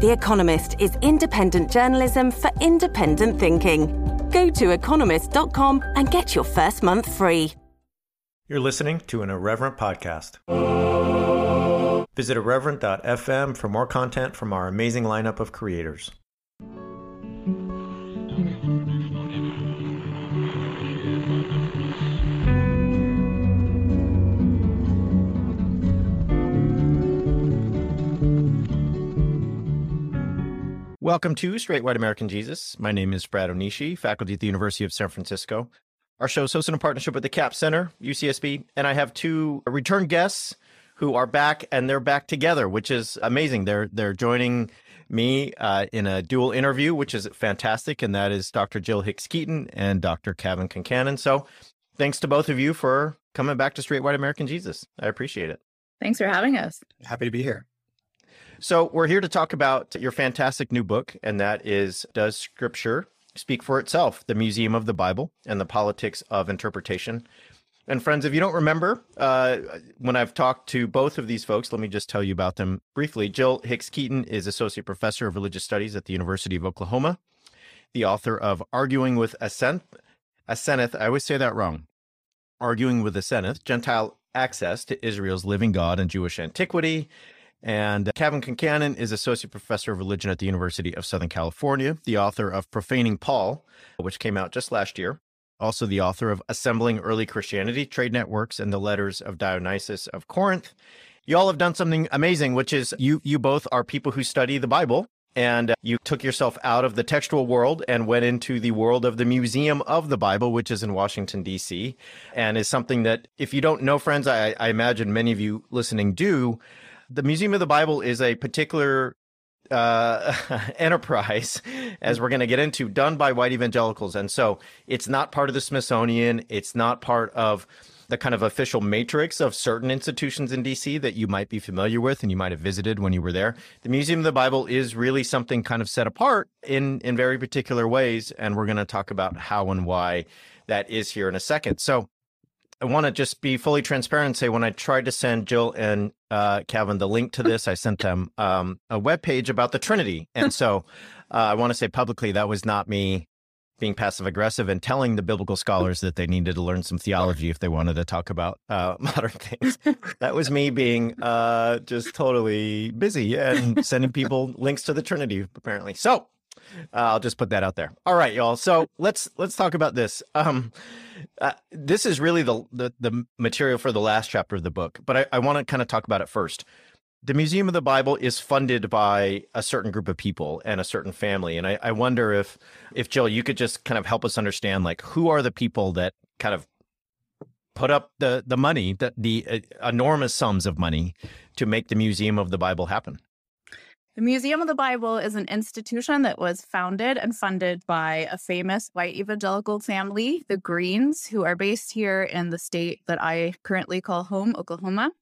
The Economist is independent journalism for independent thinking. Go to economist.com and get your first month free. You're listening to an Irreverent podcast. Visit irreverent.fm for more content from our amazing lineup of creators. Welcome to Straight White American Jesus. My name is Brad Onishi, faculty at the University of San Francisco. Our show is hosted in partnership with the Capps Center, UCSB, and I have two return guests who are back and they're back together, which is amazing. They're they're joining me uh, in a dual interview, which is fantastic, and that is Dr. Jill Hicks Keeton and Dr. Cavan Concannon. So, thanks to both of you for coming back to Straight White American Jesus. I appreciate it. Thanks for having us. Happy to be here. So, we're here to talk about your fantastic new book, and that is Does Scripture speak for itself the Museum of the Bible and the Politics of Interpretation. And, friends, if you don't remember, uh, when I've talked to both of these folks, let me just tell you about them briefly. Jill Hicks Keeton is Associate Professor of Religious Studies at the University of Oklahoma, the author of Arguing with Aseneth. Aseneth, I always say that wrong. Arguing with Aseneth, Gentile Access to Israel's Living God and Jewish Antiquity. And Cavan Concannon is Associate Professor of Religion at the University of Southern California, the author of Profaning Paul, which came out just last year. Also, the author of Assembling Early Christianity, Trade Networks, and the Letters of Dionysius of Corinth. You all have done something amazing, which is you you both are people who study the Bible, and uh, you took yourself out of the textual world and went into the world of the Museum of the Bible, which is in Washington, D.C., and is something that, if you don't know, friends, I, I imagine many of you listening do the Museum of the Bible is a particular uh, enterprise, as we're going to get into, done by white evangelicals. And so it's not part of the Smithsonian. It's not part of the kind of official matrix of certain institutions in DC that you might be familiar with and you might have visited when you were there. The Museum of the Bible is really something kind of set apart in, in very particular ways. And we're going to talk about how and why that is here in a second. So I want to just be fully transparent and say when I tried to send Jill and uh, Cavan the link to this, I sent them um, a web page about the Trinity, and so uh, I want to say publicly that was not me being passive aggressive and telling the biblical scholars that they needed to learn some theology if they wanted to talk about uh, modern things. that was me being uh, just totally busy and sending people links to the Trinity, apparently. So I'll just put that out there. All right, y'all. So let's let's talk about this. Um, uh, this is really the, the, the material for the last chapter of the book, but I, I want to kind of talk about it first. The Museum of the Bible is funded by a certain group of people and a certain family, and I, I wonder if if Jill, you could just kind of help us understand, like, who are the people that kind of put up the the money, the the uh, enormous sums of money to make the Museum of the Bible happen. The Museum of the Bible is an institution that was founded and funded by a famous white evangelical family, the Greens, who are based here in the state that I currently call home, Oklahoma.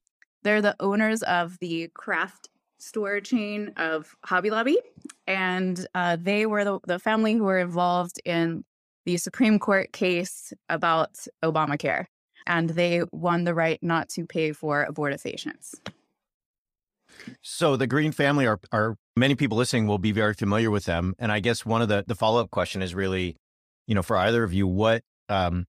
They're the owners of the craft store chain of Hobby Lobby, and uh, they were the, the family who were involved in the Supreme Court case about Obamacare, and they won the right not to pay for abortifacients. So the Green family are are many people listening will be very familiar with them, and I guess one of the the follow up question is really, you know, for either of you, what um,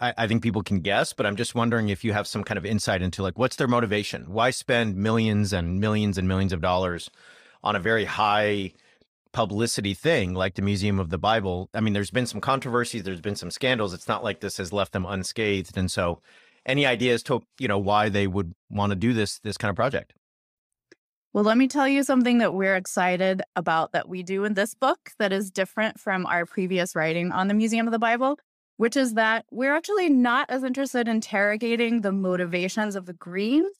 I, I think people can guess, but I'm just wondering if you have some kind of insight into like what's their motivation? Why spend millions and millions and millions of dollars on a very high publicity thing like the Museum of the Bible? I mean, there's been some controversies, there's been some scandals. It's not like this has left them unscathed, and so any ideas to you know why they would want to do this this kind of project? Well, let me tell you something that we're excited about that we do in this book that is different from our previous writing on the Museum of the Bible, which is that we're actually not as interested in interrogating the motivations of the Greens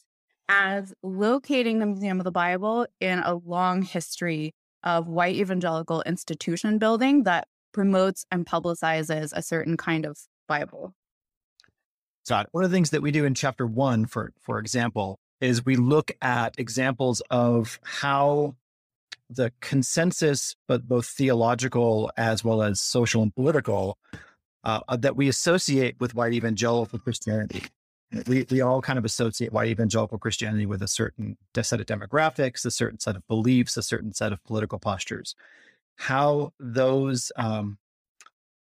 as locating the Museum of the Bible in a long history of white evangelical institution building that promotes and publicizes a certain kind of Bible. It. One of the things that we do in chapter one, for for example, is we look at examples of how the consensus, but both theological as well as social and political, uh, that we associate with white evangelical Christianity. We, we all kind of associate white evangelical Christianity with a certain set of demographics, a certain set of beliefs, a certain set of political postures. How those um,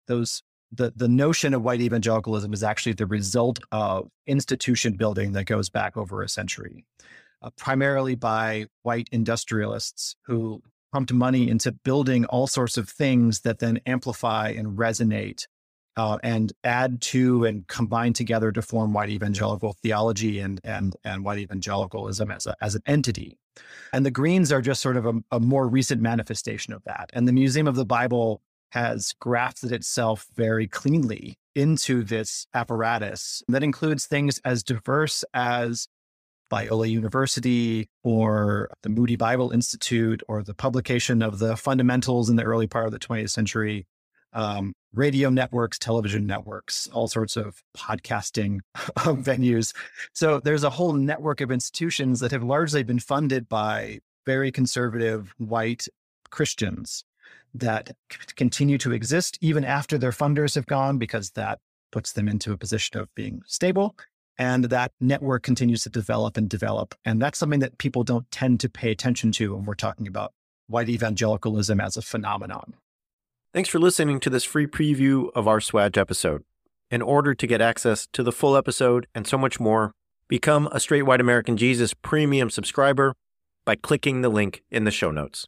those the the notion of white evangelicalism is actually the result of institution building that goes back over a century, uh, primarily by white industrialists who pumped money into building all sorts of things that then amplify and resonate uh, and add to and combine together to form white evangelical theology and and and white evangelicalism as a, as an entity. And the Greens are just sort of a, a more recent manifestation of that. And the Museum of the Bible has grafted itself very cleanly into this apparatus that includes things as diverse as Biola University or the Moody Bible Institute or the publication of the fundamentals in the early part of the 20th century, um, radio networks, television networks, all sorts of podcasting venues. So there's a whole network of institutions that have largely been funded by very conservative white Christians that continue to exist even after their funders have gone, because that puts them into a position of being stable. And that network continues to develop and develop. And that's something that people don't tend to pay attention to when we're talking about white evangelicalism as a phenomenon. Thanks for listening to this free preview of our Swag episode. In order to get access to the full episode and so much more, become a Straight White American Jesus premium subscriber by clicking the link in the show notes.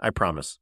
I promise.